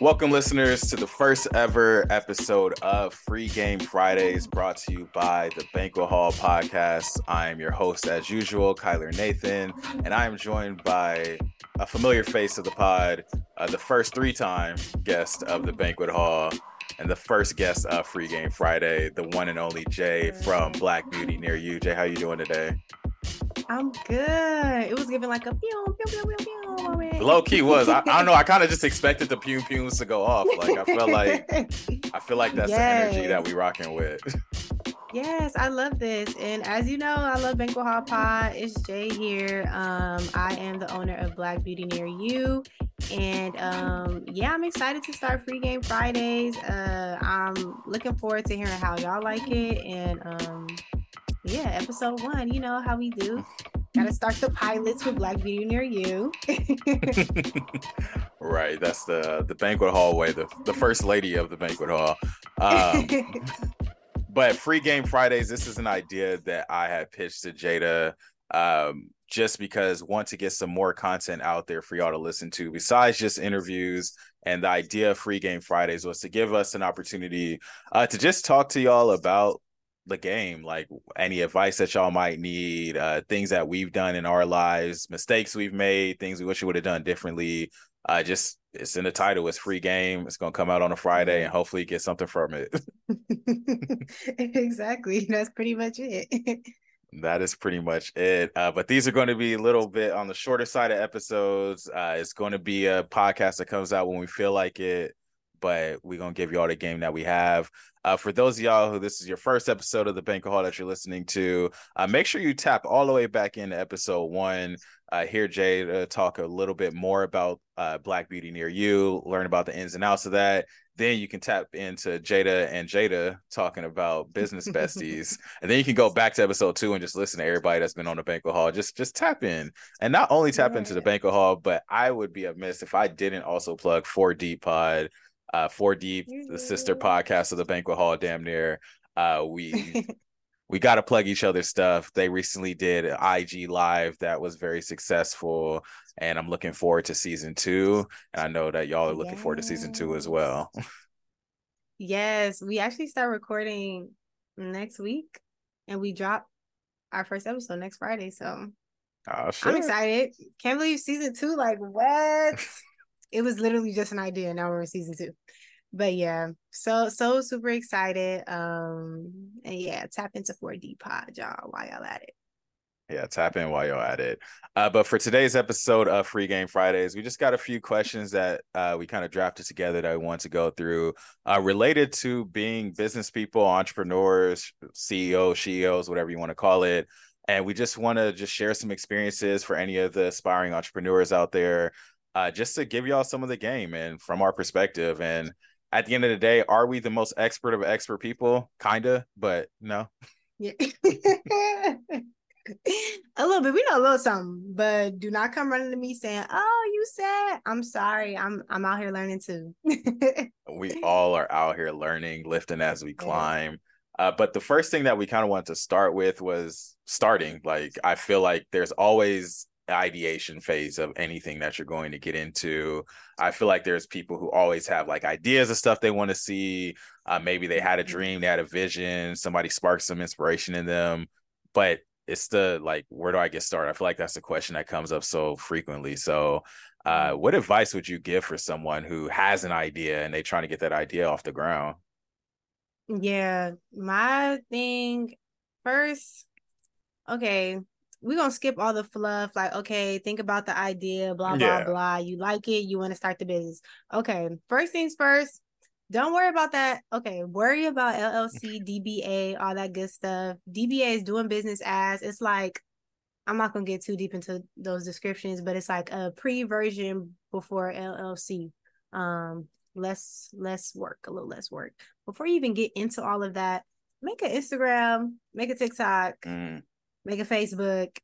Welcome, listeners, to the first ever episode of Free Game Fridays brought to you by the Banquet Hall Podcast. I am your host, as usual, Kyler Nathan, and I am joined by a familiar face of the pod, uh, the first three time guest of the Banquet Hall, and the first guest of Free Game Friday, the one and only Jay from Black Beauty Near You. Jay, how are you doing today? I'm good. It was giving like a pew pew pew pew pew moment. Low key was. I, I don't know. I kind of just expected the pew pews to go off. Like I felt like I feel like that's yes. the energy that we rocking with. Yes, I love this. And as you know, I love Banquet Hall Pod. It's Jay here. Um, I am the owner of Black Beauty Near You. And um, yeah, I'm excited to start Free Game Fridays. Uh, I'm looking forward to hearing how y'all like it. And um, yeah, episode one, you know how we do. Gotta start the pilots with Black Beauty Near You. right. That's the the banquet hallway, the, the first lady of the banquet hall. Um, but free game Fridays, this is an idea that I had pitched to Jada. Um, just because want to get some more content out there for y'all to listen to besides just interviews and the idea of free game fridays was to give us an opportunity uh, to just talk to y'all about the game like any advice that y'all might need uh things that we've done in our lives mistakes we've made things we wish we would have done differently uh just it's in the title it's free game it's gonna come out on a friday and hopefully get something from it. Exactly that's pretty much it. That is pretty much it uh, but these are going to be a little bit on the shorter side of episodes uh, it's going to be a podcast that comes out when we feel like it but we're gonna give you all the game that we have. Uh, for those of y'all who this is your first episode of the Banquet Hall that you're listening to, uh, make sure you tap all the way back into episode one. Uh, hear Jay uh, talk a little bit more about uh, Black Beauty near you, learn about the ins and outs of that. Then you can tap into Jada and Jada talking about business besties, and then you can go back to episode two and just listen to everybody that's been on the Banquet Hall. Just just tap in, and not only tap yeah. into the Banquet Hall, but I would be amiss if I didn't also plug Four Deep Pod uh, Four Deep, the sister podcast of the Banquet Hall, damn near. Uh, we we got to plug each other's stuff. They recently did IG live that was very successful, and I'm looking forward to season two. And I know that y'all are looking yes. forward to season two as well. yes, we actually start recording next week, and we drop our first episode next Friday. So oh, I'm excited. Can't believe season two. Like what? It was literally just an idea. Now we're in season two. But yeah, so so super excited. Um and yeah, tap into Four Deep pod, y'all, while y'all at it. Yeah, tap in while you're at it. Uh, but for today's episode of Free Game Fridays, we just got a few questions that uh, we kind of drafted together that we want to go through uh, related to being business people, entrepreneurs, CEOs, CEOs, whatever you want to call it. And we just want to just share some experiences for any of the aspiring entrepreneurs out there uh, just to give y'all some of the game and from our perspective. And at the end of the day, are we the most expert of expert people? Kinda, but no. Yeah. a little bit. We know a little something, but do not come running to me saying, "Oh, you said." I'm sorry. I'm I'm out here learning too. we all are out here learning, lifting as we climb. Uh, but the first thing that we kind of wanted to start with was starting. Like I feel like there's always ideation phase of anything that you're going to get into. I feel like there's people who always have like ideas of stuff they want to see. Uh, maybe they had a mm-hmm. dream, they had a vision, somebody sparked some inspiration in them, but it's the like, where do I get started? I feel like that's the question that comes up so frequently. So, uh, mm-hmm. what advice would you give for someone who has an idea and they're trying to get that idea off the ground? Yeah, my thing first, okay, we're gonna skip all the fluff like okay think about the idea blah blah yeah. blah. You like it you want to start the business. Okay first things first don't worry about that. Okay worry about llc dba all that good stuff. Dba is doing business as it's like i'm not gonna get too deep into those descriptions but it's like a pre-version before llc um less less work a little less work. Before you even get into all of that make an instagram make a tiktok mm make a Facebook,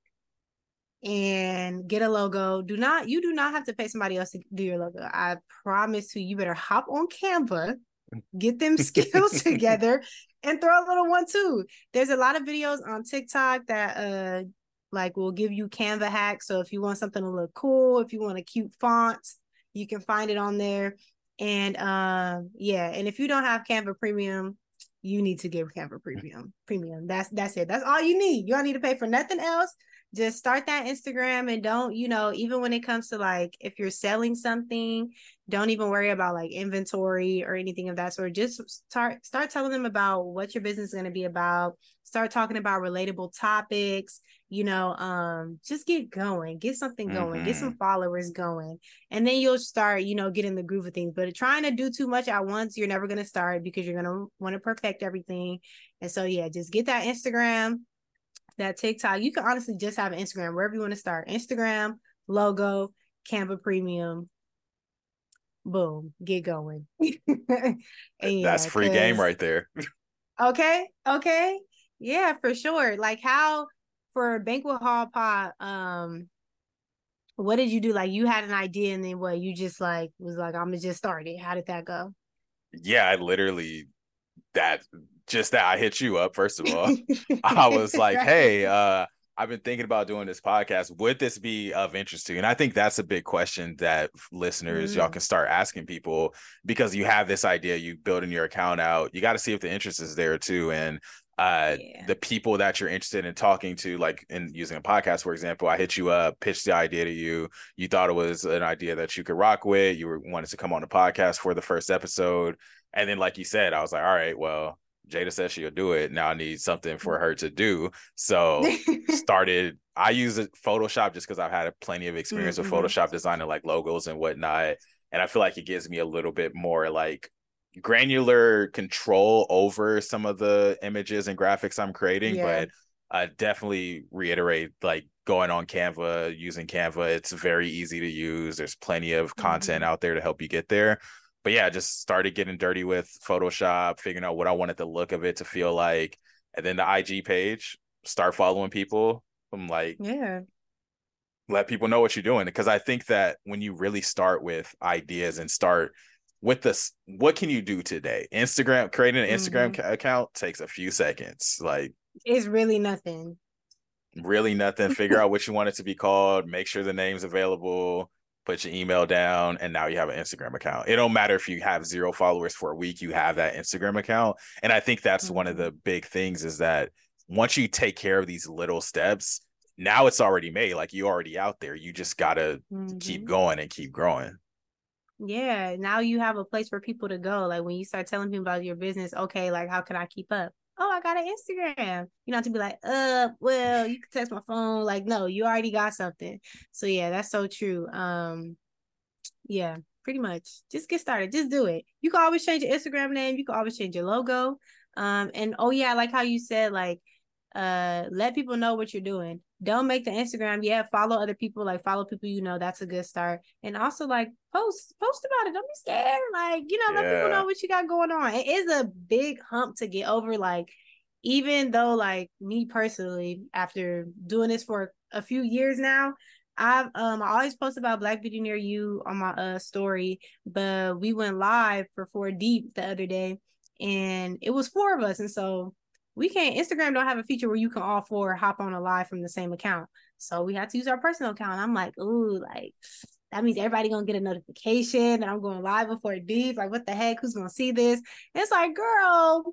and get a logo. Do not you do not have to pay somebody else to do your logo. I promise you, you better hop on Canva, get them skills together, and throw a little one too. There's a lot of videos on TikTok that uh like will give you Canva hacks. So if you want something to look cool, if you want a cute font, you can find it on there. And um, yeah, and if you don't have Canva Premium, you need to get Canva Premium. Premium. That's that's it. That's all you need. You don't need to pay for nothing else. Just start that Instagram and don't, you know, even when it comes to like if you're selling something, don't even worry about like inventory or anything of that sort. Just start start telling them about what your business is going to be about. Start talking about relatable topics you know um just get going get something going mm-hmm. get some mm-hmm. followers going and then you'll start you know getting the groove of things. But trying to do too much at once you're never going to start because you're going to want to perfect everything. And so yeah just get that instagram that tiktok. You can honestly just have an instagram wherever you want to start. Instagram logo canva premium. Boom get going. Yeah, that's free game right there. Okay okay. Yeah for sure. Like how for banquet hall pod, um, what did you do? Like you had an idea and then what you just like was like, I'm gonna just start it. How did that go? Yeah, I literally that just that I hit you up first of all. I was like, hey, uh, I've been thinking about doing this podcast. Would this be of interest to you? And I think that's a big question that listeners, mm. y'all can start asking people because you have this idea, you building your account out. You got to see if the interest is there too. And uh yeah. the people that you're interested in talking to like in using a podcast for example i hit you up pitched the idea to you. You thought it was an idea that you could rock with. You were, wanted to come on the podcast for the first episode. And then like you said i was like all right well jada says she'll do it. Now i need something for her to do. So started i use photoshop just because i've had plenty of experience mm-hmm. with photoshop designing like logos and whatnot. And i feel like it gives me a little bit more like granular control over some of the images and graphics I'm creating, yeah. but I definitely reiterate like going on Canva, using Canva, it's very easy to use. There's plenty of content mm-hmm. out there to help you get there. But yeah, just started getting dirty with Photoshop, figuring out what I wanted the look of it to feel like. And then the IG page, start following people. I'm like, yeah, let people know what you're doing. Because I think that when you really start with ideas and start with this what can you do today? Instagram creating an instagram mm-hmm. account takes a few seconds like it's really nothing. Really nothing. Figure out what you want it to be called. Make sure the name's available. Put your email down and now you have an instagram account. It don't matter if you have zero followers for a week you have that instagram account. And i think that's mm-hmm. one of the mm-hmm. big things is that once you take care of these little steps now it's already made. Like you already out there. You just gotta mm-hmm. keep going and keep growing yeah, now you have a place for people to go. Like when you start telling people about your business, okay, like how can I keep up? Oh, I got an Instagram. You know, to be like, uh, well, you can text my phone. Like, no, you already got something. So yeah, that's so true. Um, yeah, pretty much. Just get started. Just do it. You can always change your Instagram name. You can always change your logo. Um, and oh yeah, I like how you said, like, uh, let people know what you're doing don't make the Instagram Yeah, Follow other people, like follow people you know. That's a good start. And also like post, post about it. Don't be scared. Like, you know, let yeah. people know what you got going on. It is a big hump to get over. Like, even though like me personally, after doing this for a few years now, I've um I always post about Black Beauty Near You on my uh story, but we went live for four deep the other day and it was four of us. And so we can't Instagram don't have a feature where you can all four hop on a live from the same account. So we had to use our personal account. I'm like, ooh, like that means everybody gonna get a notification and I'm going live before deep. Like, what the heck? Who's gonna see this? And it's like, girl,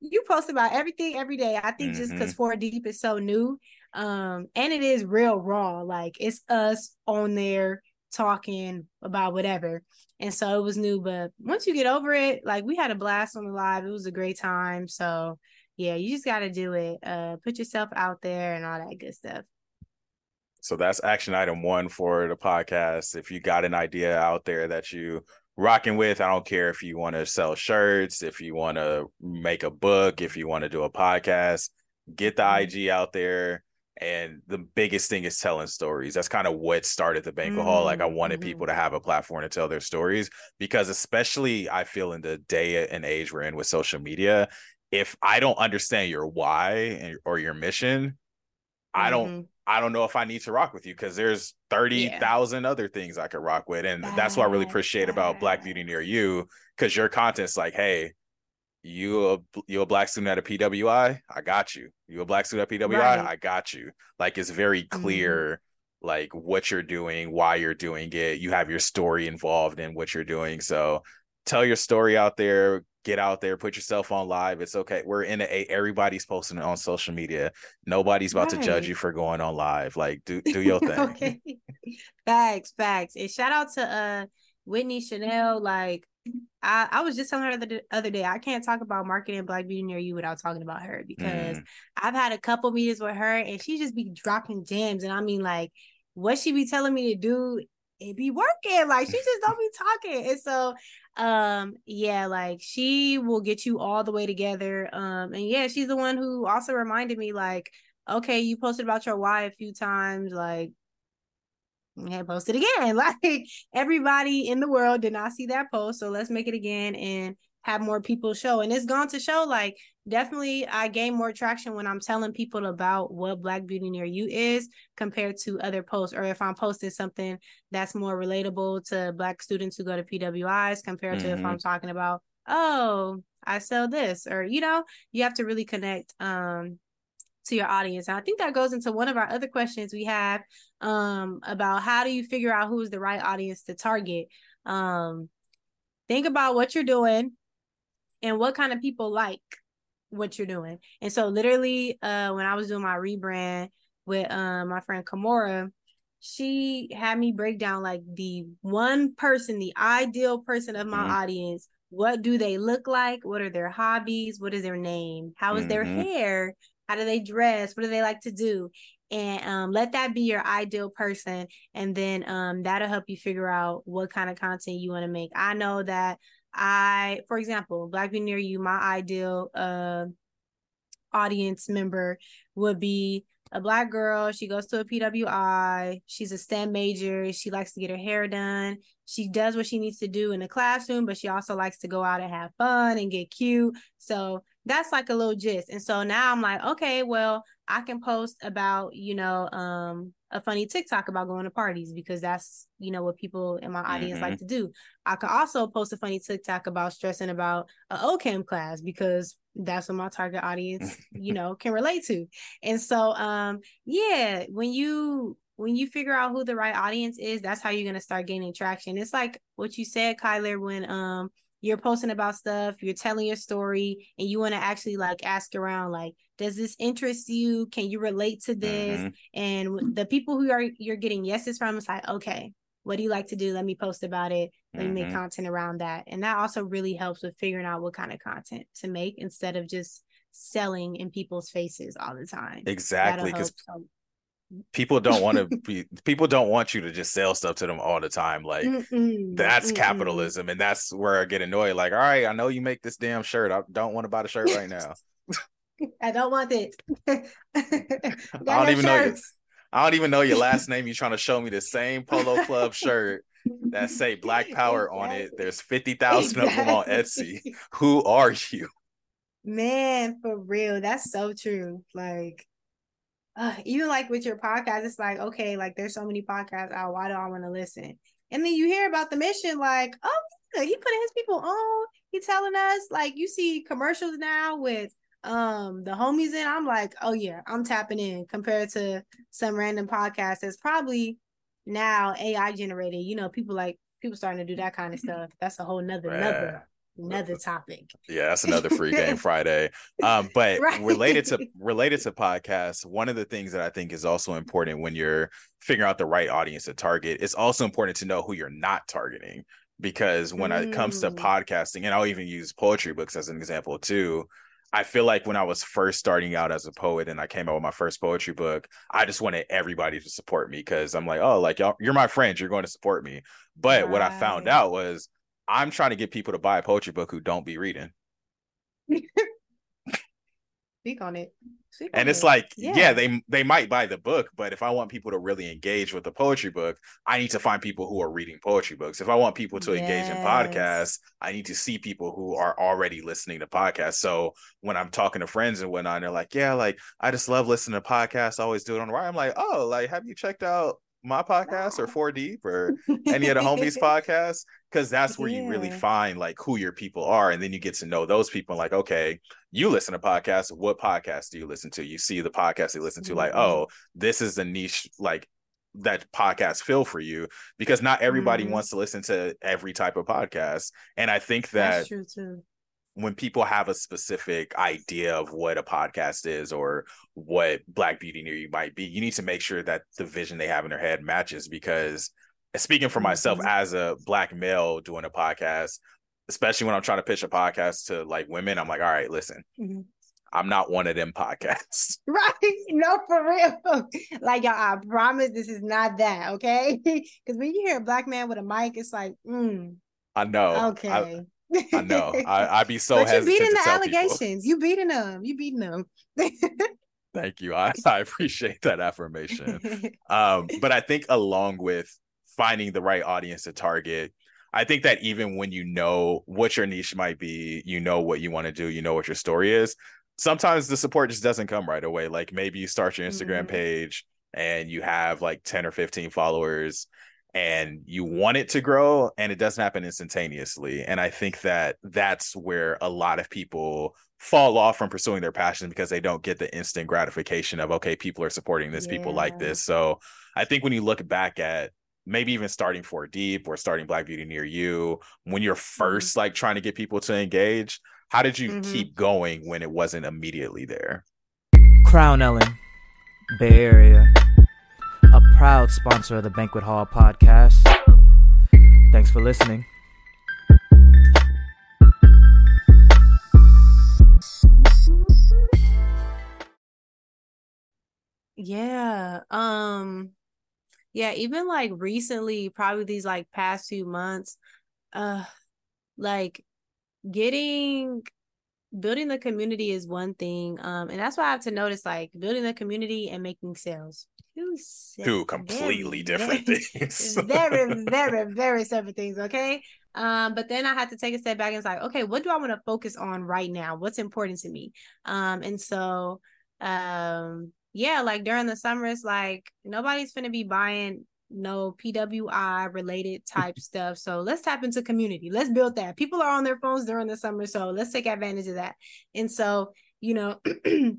you post about everything every day. I think mm-hmm. just because four deep is so new. Um, and it is real raw. Like it's us on there talking about whatever. And so it was new. But once you get over it, like we had a blast on the live. It was a great time. So yeah, you just got to do it. Uh, put yourself out there and all that good stuff. So that's action item one for the podcast. If you got an idea out there that you rocking with, I don't care if you want to sell shirts, if you want to make a book, if you want to do a podcast, get the mm-hmm. IG out there. And the biggest thing is telling stories. That's kind of what started the banquet mm-hmm. hall. Like I wanted mm-hmm. people to have a platform to tell their stories because especially I feel in the day and age we're in with social media, if I don't understand your why or your mission, mm-hmm. I don't mm-hmm. I don't know if I need to rock with you because there's 30,000 yeah. other things I could rock with. And that's what I really appreciate about Black Beauty Near You because your content's like, hey, you a you a black student at a PWI? I got you. You a black student at PWI? Right. I got you. Like it's very mm-hmm. clear mm-hmm. like what you're doing, why you're doing it. You have your story involved in what you're doing. So tell your story out there get out there put yourself on live it's okay we're in a everybody's posting on social media nobody's about right. to judge you for going on live like do do your thing okay. facts facts and shout out to uh whitney chanel like I, I was just telling her the other day, I can't talk about marketing Black Beauty near you without talking about her because mm. I've had a couple meetings with her and she just be dropping gems. And I mean, like, what she be telling me to do, it be working. Like, she just don't be talking. And so, um, yeah, like, she will get you all the way together. Um, and yeah, she's the one who also reminded me, like, okay, you posted about your why a few times. Like, and post it again. Like everybody in the world did not see that post. So let's make it again and have more people show. And it's gone to show like definitely I gain more traction when I'm telling people about what Black Beauty Near You is compared to other posts. Or if I'm posting something that's more relatable to Black students who go to PWIs compared mm-hmm. to if I'm mm-hmm. talking about, oh, I sell this. Or, you know, you have to really connect um to your audience. And I think that goes into one of our other questions we have um, about how do you figure out who's the right audience to target. Um, think about what you're doing and what kind of people like what you're doing. And so literally uh, when I was doing my rebrand with uh, my friend Kamora, she had me break down like the one person, the ideal person of my mm-hmm. audience. What do they look like? What are their hobbies? What is their name? How is mm-hmm. their hair? How do they dress? What do they like to do? And um, let that be your ideal person. And then um, that'll help you figure out what kind of content you want to make. I know that I, for example, Black Be Near You, my ideal uh, audience member would be a black girl. She goes to a PWI. She's a STEM major. She likes to get her hair done. She does what she needs to do in the classroom, but she also likes to go out and have fun and get cute. So that's like a little gist. And so now I'm like, okay, well, I can post about, you know, um, a funny TikTok about going to parties because that's, you know, what people in my audience mm-hmm. like to do. I could also post a funny TikTok about stressing about a OChem class because that's what my target audience, you know, can relate to. And so um, yeah, when you when you figure out who the right audience is, that's how you're gonna start gaining traction. It's like what you said, Kyler, when um you're posting about stuff, you're telling your story, and you want to actually like ask around, like, does this interest you? Can you relate to this? Mm-hmm. And the people who are you're getting yeses from, it's like, okay, what do you like to do? Let me post about it. Let mm-hmm. me make mm-hmm. content around that. And that also really helps with figuring out what kind of content to make instead of just selling in people's faces all the time. Exactly. Because people don't want to be people don't want you to just sell stuff to them all the time like mm-mm, that's mm-mm. capitalism and that's where i get annoyed like all right i know you make this damn shirt i don't want to buy the shirt right now i don't want it i don't even shirts. know your, i don't even know your last name you're trying to show me the same polo club shirt that say black power exactly. on it there's 50,000 exactly. of them on etsy who are you man for real that's so true like uh, even like with your podcast, it's like, okay, like there's so many podcasts out. Why do I want to listen? And then you hear about the mission, like, oh, he putting his people on. He telling us, like, you see commercials now with um the homies in. I'm like, oh yeah, I'm tapping in compared to some random podcast that's probably now AI generated. You know, people like people starting to do that kind of stuff. That's a whole nother another another topic. Yeah, that's another free game Friday. Um, but right. related to related to podcasts, one of the things that I think is also important when you're figuring out the right audience to target, it's also important to know who you're not targeting. Because when mm. it comes to mm. podcasting, and I'll even use poetry books as an example too. I feel like when I was first starting out as a poet and I came out with my first poetry book, I just wanted everybody to support me because I'm like, oh, like y'all, you're my friends, you're going to support me. But right. what I found out was I'm trying to get people to buy a poetry book who don't be reading. Speak on it. Speak and on it's it. like, yeah. yeah, they they might buy the book, but if I want people to really engage with the poetry book, I need to find people who are reading poetry books. If I want people to yes. engage in podcasts, I need to see people who are already listening to podcasts. So when I'm talking to friends and whatnot, they're like, "Yeah, like I just love listening to podcasts. I always do it on the ride." I'm like, "Oh, like have you checked out my podcast or Four Deep or any of the homies podcasts because that's where yeah. you really find like who your people are and then you get to know those people like okay you listen to podcasts what podcasts do you listen to you see the podcast you listen to mm-hmm. like oh this is the niche like that podcast feel for you because not everybody mm-hmm. wants to listen to every type of podcast and i think that when people have a specific idea of what a podcast is or what black beauty near you might be you need to make sure that the vision they have in their head matches because speaking for myself mm-hmm. as a black male doing a podcast especially when i'm trying to pitch a podcast to like women i'm like all right listen mm-hmm. I'm not one of them podcasts. Right. No, for real. Like, y'all, I promise this is not that. Okay. Because when you hear a black man with a mic, it's like, mm, I know. Okay. I, I know. I, I'd be so but you beating the allegations. People. You beating them. You beating them. Thank you. I, I appreciate that affirmation. Um, but I think along with finding the right audience to target, I think that even when you know what your niche might be, you know what you want to do, you know what your story is, sometimes the support just doesn't come right away. Like maybe you start your Instagram mm-hmm. page and you have like 10 or 15 followers and you want it to grow and it doesn't happen instantaneously. And I think that that's where a lot of people fall off from pursuing their passion because they don't get the instant gratification of, okay, people are supporting this, yeah. people like this. So I think when you look back at maybe even starting Four Deep or starting Black Beauty Near You, when you're 1st mm-hmm. like trying to get people to engage, how did you mm-hmm. keep going when it wasn't immediately there? Crown Ellen, Bay Area, a proud sponsor of the Banquet Hall podcast. Thanks for listening. Yeah. Um yeah, even like recently, probably these like past few months, uh like getting building the community is one thing um and that's why i have to notice like building the community and making sales two, two completely very, different very, things very very very separate things okay um but then i had to take a step back and it's like okay what do i want to focus on right now what's important to me um and so um yeah like during the summers like nobody's gonna be buying no PWI related type stuff. So let's tap into community. Let's build that. People are on their phones during the summer, so let's take advantage of that. And so, you know,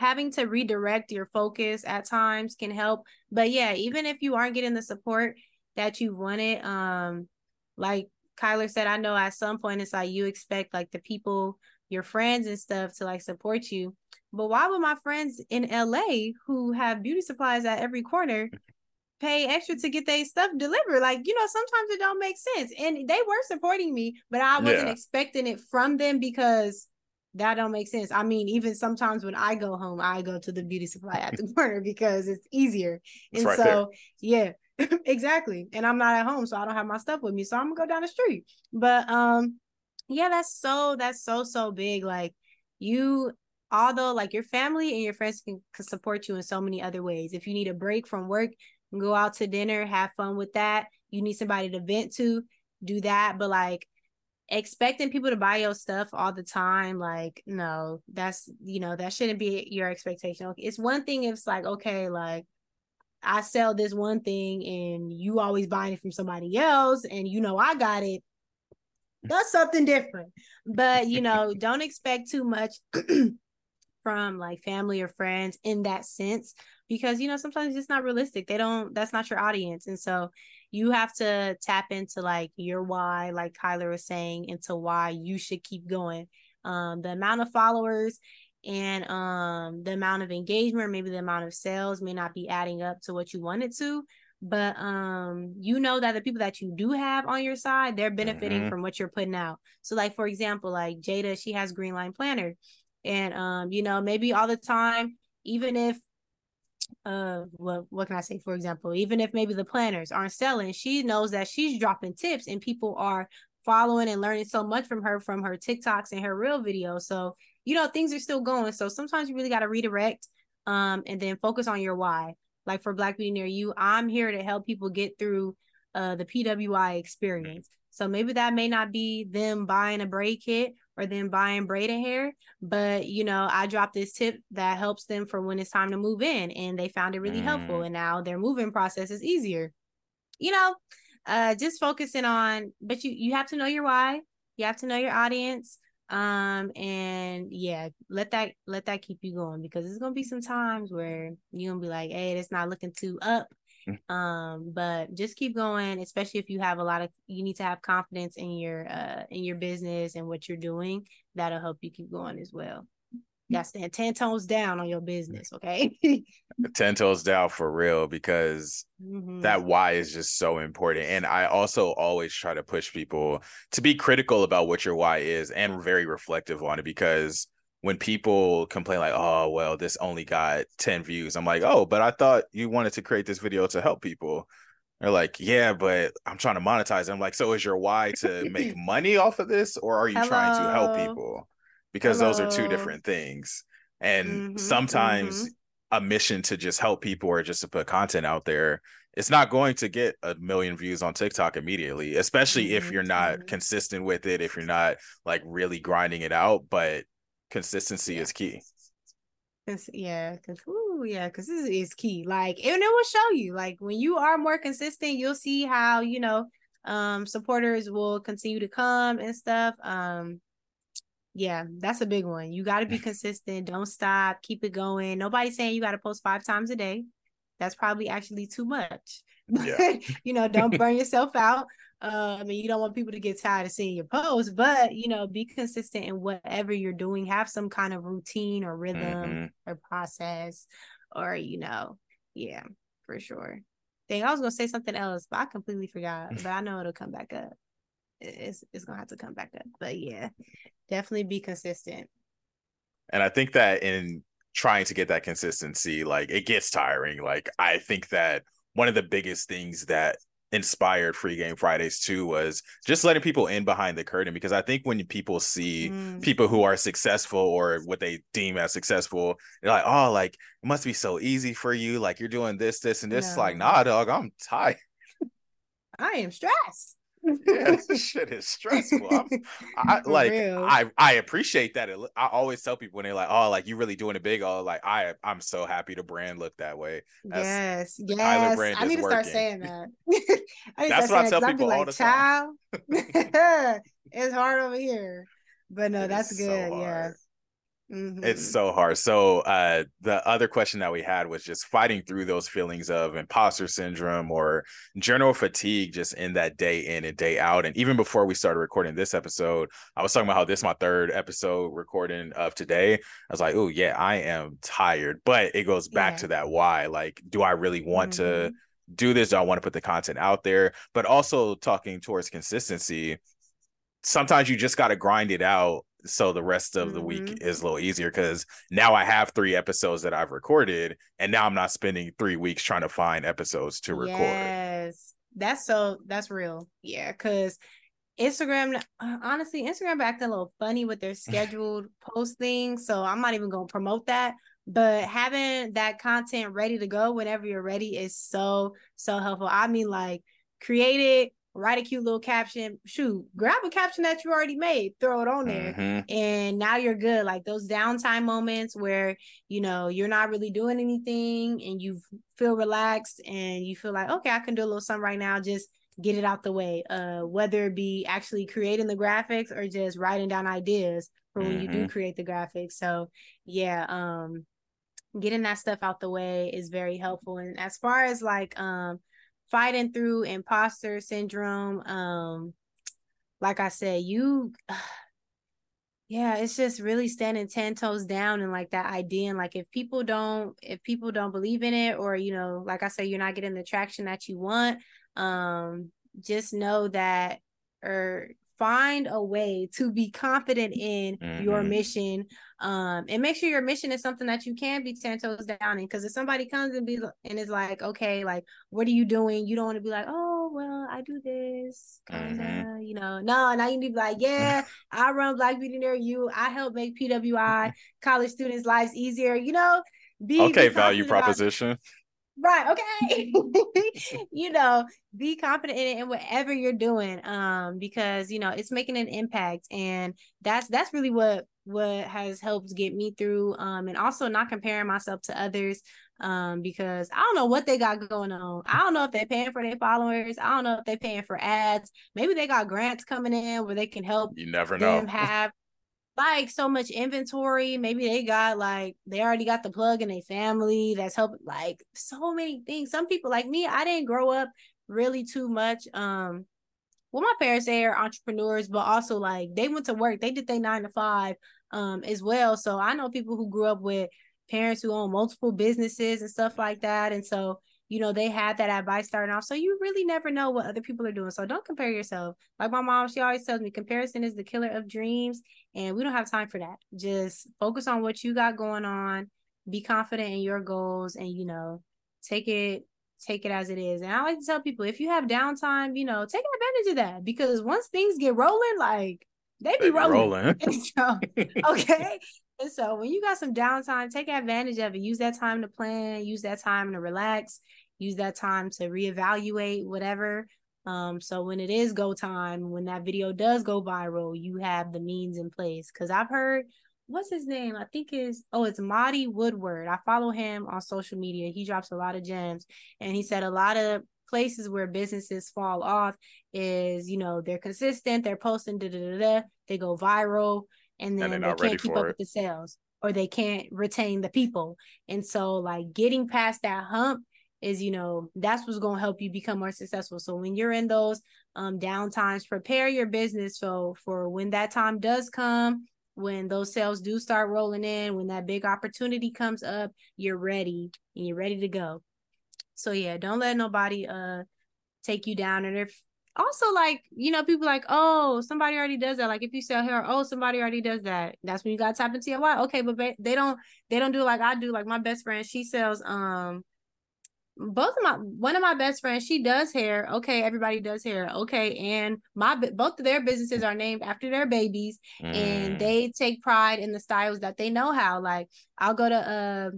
having to redirect your focus at times can help. But yeah, even if you aren't getting the support that you wanted, um, like Kyler said, I know at some point it's like you expect like the people, your friends and stuff to like support you. But why would my friends in LA who have beauty supplies at every corner pay extra to get their stuff delivered. Like, you know, sometimes it don't make sense. And they were supporting me, but I wasn't yeah. expecting it from them because that don't make sense. I mean, even sometimes when I go home, I go to the beauty supply at the corner because it's easier. It's and right so, there. yeah, exactly. And I'm not at home, so I don't have my stuff with me. So I'm gonna go down the street. But um, yeah, that's so that's so so big. Like you although like your family and your friends can, can support you in so many other ways. If you need a break from work, go out to dinner, have fun with that. You need somebody to vent to, do that. But like expecting people to buy your stuff all the time, like, no, that's, you know, that shouldn't be your expectation. It's one thing if it's like, okay, like, I sell this one thing and you always buying it from somebody else and you know I got it. That's something different. But you know, don't expect too much from like family or friends in that sense because you know sometimes it's not realistic. They don't that's not your audience. And so you have to tap into like your why like kyler was saying into why you should keep going. Um the amount of followers and um the amount of engagement maybe the amount of sales may not be adding up to what you wanted to. But um you know that the people that you do have on your side they're benefiting mm-hmm. from what you're putting out. So like for example like jada she has green line planner. And um you know maybe all the time even if uh what what can I say for example even if maybe the planners aren't selling she knows that she's dropping tips and people are following and learning so much from her from her TikToks and her real videos. So you know things are still going. So sometimes you really got to redirect um and then focus on your why. Like for Black Beauty Near You I'm here to help people get through uh the PWI experience. So maybe that may not be them buying a braid kit or then buying braided hair. But you know, I dropped this tip that helps them for when it's time to move in, and they found it really mm. helpful. And now their moving process is easier. You know, uh, just focusing on, but you you have to know your why. You have to know your audience. Um, and yeah, let that let that keep you going because there's gonna be some times where you're gonna be like, hey, it's not looking too up. Mm. Um, but just keep going, especially if you have a lot of you need to have confidence in your uh in your business and what you're doing. That'll help you keep going as well. You got stand 10 toes down on your business, okay? 10 toes down for real because mm-hmm. that why is just so important. And I also always try to push people to be critical about what your why is and very reflective on it because when people complain like, "Oh, well, this only got 10 views." I'm like, "Oh, but I thought you wanted to create this video to help people." They're like, "Yeah, but I'm trying to monetize." I'm like, "So is your why to make money off of this or are you Hello. trying to help people?" Because Hello. those are two different things. And mm-hmm, sometimes mm-hmm. a mission to just help people or just to put content out there it's not going to get a million views on TikTok immediately, especially mm-hmm. if you're not mm-hmm. consistent with it, if you're not like really grinding it out. But consistency yeah. is key. Cause, yeah, cause ooh, yeah, cause this is key. Like, and it will show you. Like, when you are more consistent, you'll see how you know um supporters will continue to come and stuff. Um, yeah, that's a big one. You got to be consistent. Don't stop. Keep it going. Nobody's saying you got to post five times a day. That's probably actually too much. Yeah. you know, don't burn yourself out um, and you don't want people to get tired of seeing your posts, but you know, be consistent in whatever you're doing. Have some kind of routine or rhythm mm-hmm. or process, or you know, yeah, for sure. Thing I was gonna say something else, but I completely forgot. But I know it'll come back up. It's it's gonna have to come back up. But yeah, definitely be consistent. And I think that in trying to get that consistency, like it gets tiring. Like I think that one of the biggest things that inspired free game fridays too was just letting people in behind the curtain because i think when people see mm. people who are successful or what they deem as successful they're like oh like it must be so easy for you like you're doing this this and this no. like nah dog i'm tired i am stressed yeah, this shit is stressful. I'm, I like real. I I appreciate that. I always tell people when they're like, "Oh, like you really doing it big." Oh, like I I'm so happy to brand look that way. That's, yes, yes. Brand I need to working. start saying that. I That's what I tell people all like, the time. it's hard over here, but no, it that's good. So yeah. Mm-hmm. It's so hard. So uh, the other question that we had was just fighting through those feelings of imposter syndrome or general fatigue just in that day in and day out. And even before we started recording this episode, I was talking about how this is my third episode recording of today. I was like, oh yeah, I am tired. But it goes back yeah. to that why. Like, do I really want mm-hmm. to do this? Do I want to put the content out there? But also talking towards consistency. Sometimes you just got to grind it out so the rest of the mm-hmm. week is a little easier because now I have three episodes that I've recorded, and now I'm not spending three weeks trying to find episodes to record. Yes, that's so that's real. Yeah, because Instagram, uh, honestly, Instagram acting a little funny with their scheduled posting, so I'm not even gonna promote that. But having that content ready to go whenever you're ready is so so helpful. I mean, like create it write a cute little caption. Shoot, grab a caption that you already made, throw it on there, mm-hmm. and now you're good. Like those downtime moments where you know you're not really doing anything and you feel relaxed and you feel like, okay, I can do a little something right now. Just get it out the way. Uh, whether it be actually creating the graphics or just writing down ideas for when mm-hmm. you do mm-hmm. create the graphics. So yeah, um, getting that stuff out the way is very helpful. And as far as like um fighting through imposter syndrome um like i said you yeah it's just really standing 10 toes down and like that idea and like if people don't if people don't believe in it or you know like i said you're not getting the traction that you want um just know that or find a way to be confident in mm-hmm. your mission um and make sure your mission is something that you can be 10 toes down in because if somebody comes and be and is like okay like what are you doing? You don't want to be like oh well i do this mm-hmm. you know. No now you need to be like yeah i run black beauty near you. I help make pwi college students lives easier. You know be okay be value proposition right okay you know be confident in it in whatever you're doing um because you know it's making an impact and that's that's really what what has helped get me through um and also not comparing myself to others um because I don't know what they got going on. I don't know if they're paying for their followers. I don't know if they're paying for ads. Maybe they got grants coming in where they can help you never know have like so much inventory. Maybe they got like they already got the plug in their family that's helping like so many things. Some people like me, I didn't grow up really too much. Um well, my parents they are entrepreneurs, but also like they went to work, they did their nine to five um as well. So I know people who grew up with parents who own multiple businesses and stuff like that. And so you know, they had that advice starting off. So you really never know what other people are doing. So don't compare yourself. Like my mom, she always tells me comparison is the killer of dreams. And we don't have time for that. Just focus on what you got going on, be confident in your goals, and you know, take it take it as it is. And I like to tell people if you have downtime, you know, take advantage of that because once things get rolling, like they be, they rolling. rolling. so, okay. and so when you got some downtime, take advantage of it. Use that time to plan, use that time to relax, use that time to reevaluate whatever. Um, so when it is go time, when that video does go viral, you have the means in place. Cause I've heard what's his name? I think is oh, it's Marty Woodward. I follow him on social media. He drops a lot of gems, and he said a lot of places where businesses fall off is you know they're consistent, they're posting da da da da, they go viral, and then and they can't keep up it. with the sales or they can't retain the people. And so like getting past that hump is you know that's what's going to help you become more successful. So when you're in those um down times prepare your business. So for when that time does come when those sales do start rolling in when that big opportunity comes up you're ready and you're ready to go. So yeah don't let nobody uh take you down. And if also like you know people like oh somebody already does that. Like if you sell hair oh somebody already does that. That's when you got to tap into your why. Okay but they don't they don't do like i do. Like my best friend she sells um both of my one of my best friends she does hair. Okay everybody does hair. Okay and my both of their businesses are named after their babies mm. and they take pride in the styles that they know how. Like i'll go to uh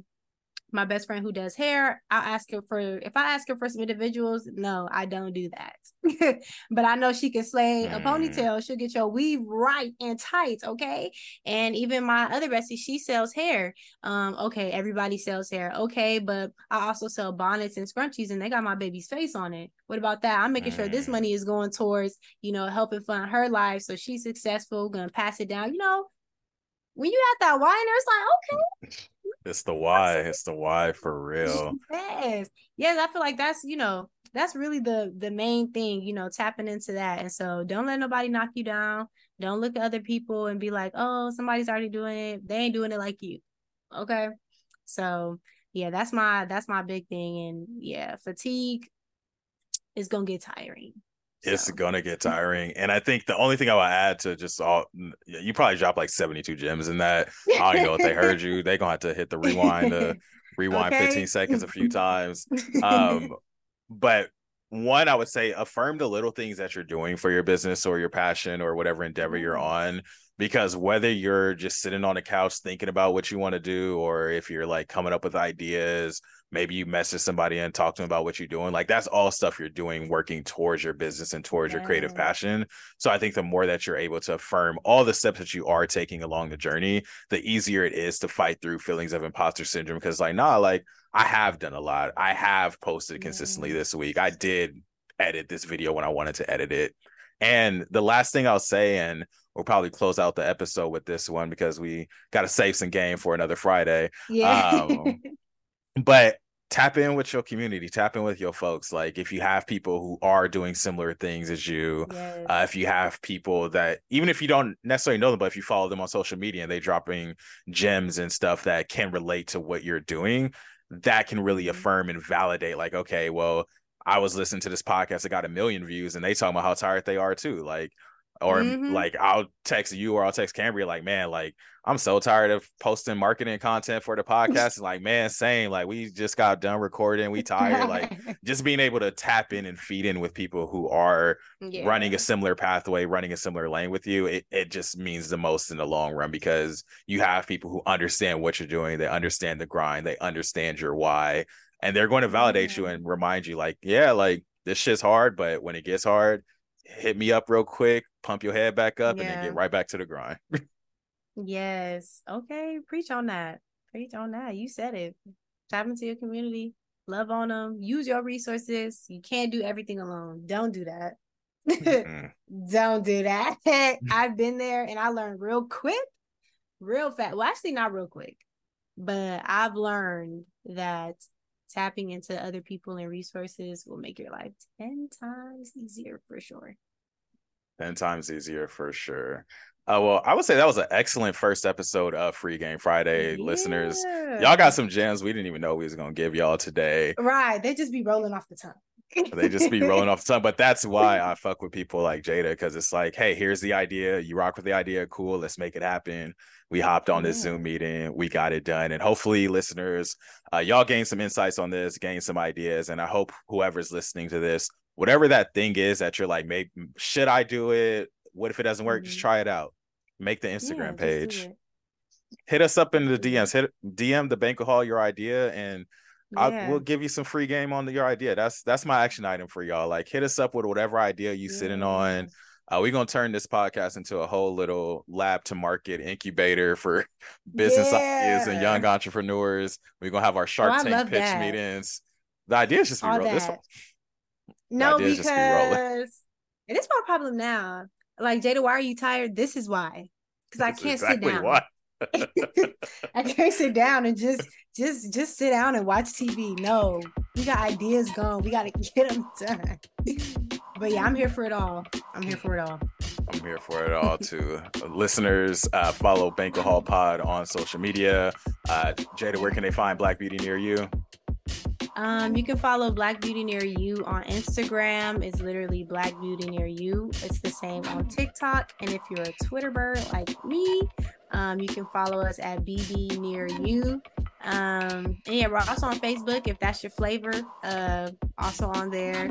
my best friend who does hair, I'll ask her for if I ask her for some individuals, no, I don't do that. but I know she can slay a mm. ponytail. She'll get your weave right and tight, okay? And even my other bestie, she sells hair. Um, okay, everybody sells hair, okay, but I also sell bonnets and scrunchies, and they got my baby's face on it. What about that? I'm making sure this mm. money is going towards, you know, helping fund her life so she's successful, gonna pass it down. You know, when you at that wine, it's like, okay. It's the why. It's the why for real. Yes. Yes, I feel like that's, you know, that's really the the main thing, you know, tapping into that. And so don't let nobody knock you down. Don't look at other people and be like, "Oh, somebody's already doing it. They ain't doing it like you." Okay? So, yeah, that's my that's my big thing and yeah, fatigue is going to get tiring. It's so. gonna get tiring, and I think the only thing I will add to just all you probably dropped like seventy two gems in that. I don't know if they heard you. They gonna have to hit the rewind to rewind okay. fifteen seconds a few times. Um, but one, I would say affirm the little things that you're doing for your business or your passion or whatever endeavor you're on. Because whether you're just sitting on a couch thinking about what you want to do, or if you're like coming up with ideas maybe you message somebody and talk to them about what you're doing like that's all stuff you're doing working towards your business and towards your creative passion. So i think the more that you're able to affirm all the steps that you are taking along the journey the easier it is to fight through feelings of imposter syndrome because like nah like i have done a lot. I have posted consistently this week. I did edit this video when i wanted to edit it. And the last thing i'll say and we'll probably close out the episode with this one because we got to save some game for another friday yeah. um, but tap in with your community tap in with your folks like if you have people who are doing similar things as you yes. uh, if you have people that even if you don't necessarily know them but if you follow them on social media and they dropping gems and stuff that can relate to what you're doing that can really mm-hmm. affirm and validate like okay well i was listening to this podcast that got a million views and they talk about how tired they are too like or mm-hmm. like I'll text you or I'll text Cambria like, man, like I'm so tired of posting marketing content for the podcast. like, man, same. Like we just got done recording, we tired. like just being able to tap in and feed in with people who are yeah. running a similar pathway, running a similar lane with you, it, it just means the most in the long run because you have people who understand what you're doing, they understand the grind, they understand your why, and they're going to validate yeah. you and remind you, like, yeah, like this shit's hard, but when it gets hard, hit me up real quick, pump your head back up, yeah. and then get right back to the grind. yes. Okay. Preach on that. Preach on that. You said it. Tap into your community. Love on them. Use your resources. You can't do everything alone. Don't do that. Mm-hmm. Don't do that. I've been there and I learned real quick real fast. Well, actually, not real quick, but I've learned that tapping into other people and resources will make your life 10 times easier for sure. 10 times easier for sure. Uh, well, I would say that was an excellent first episode of Free Game Friday, yeah. listeners. Y'all got some gems we didn't even know we was gonna give y'all today. Right, they just be rolling off the tongue they just be rolling off the tongue. But that's why I fuck with people like Jada because it's like, hey, here's the idea. You rock with the idea. Cool. Let's make it happen. We hopped on this yeah. Zoom meeting. We got it done. And hopefully, listeners, uh, y'all gain some insights on this, gain some ideas. And I hope whoever's listening to this, whatever that thing is that you're like, maybe should I do it? What if it doesn't work? Mm-hmm. Just try it out. Make the Instagram yeah, page. Hit us up in the DMs. Hit DM the banquet hall your idea and I will give you some free game on the, your idea. That's that's my action item for y'all. Like hit us up with whatever idea you yeah. sitting on. Uh, we're gonna turn this podcast into a whole little lab to market incubator for business yeah. ideas and young entrepreneurs. We're gonna have our Shark oh, Tank pitch that. meetings. The idea is just be real. This, one, no, because be it is my problem now. Like Jada, why are you tired? This is why. Because I can't exactly sit down. Why. I can't sit down and just just just sit down and watch TV. No, we got ideas going. We got to get them done. but yeah, I'm here for it all. I'm here for it all. I'm here for it all too. Listeners, uh, follow Banquet Hall Pod on social media. Uh, Jada, where can they find Black Beauty near you? Um, you can follow Black Beauty Near You on Instagram. It's literally Black Beauty Near You. It's the same on TikTok. And if you're a Twitter bird like me, um, you can follow us at BB Near You. Um, and yeah, we're also on Facebook if that's your flavor. Uh, also on there.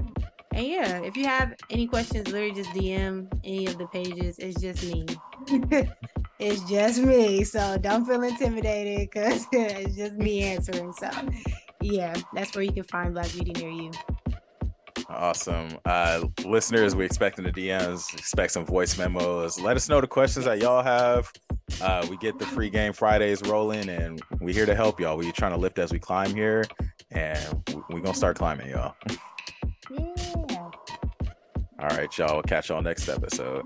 And yeah, if you have any questions, literally just DM any of the pages. It's just me. it's just me. So don't feel intimidated because it's just me answering. So yeah, that's where you can find Black Beauty near you. Awesome. Uh, listeners, we expect in the DMs, expect some voice memos. Let us know the questions that y'all have. Uh, we get the free game Fridays rolling, and we here to help y'all. We trying to lift as we climb here, and we're gonna start climbing, y'all. Yeah. All right, y'all. We'll catch y'all next episode.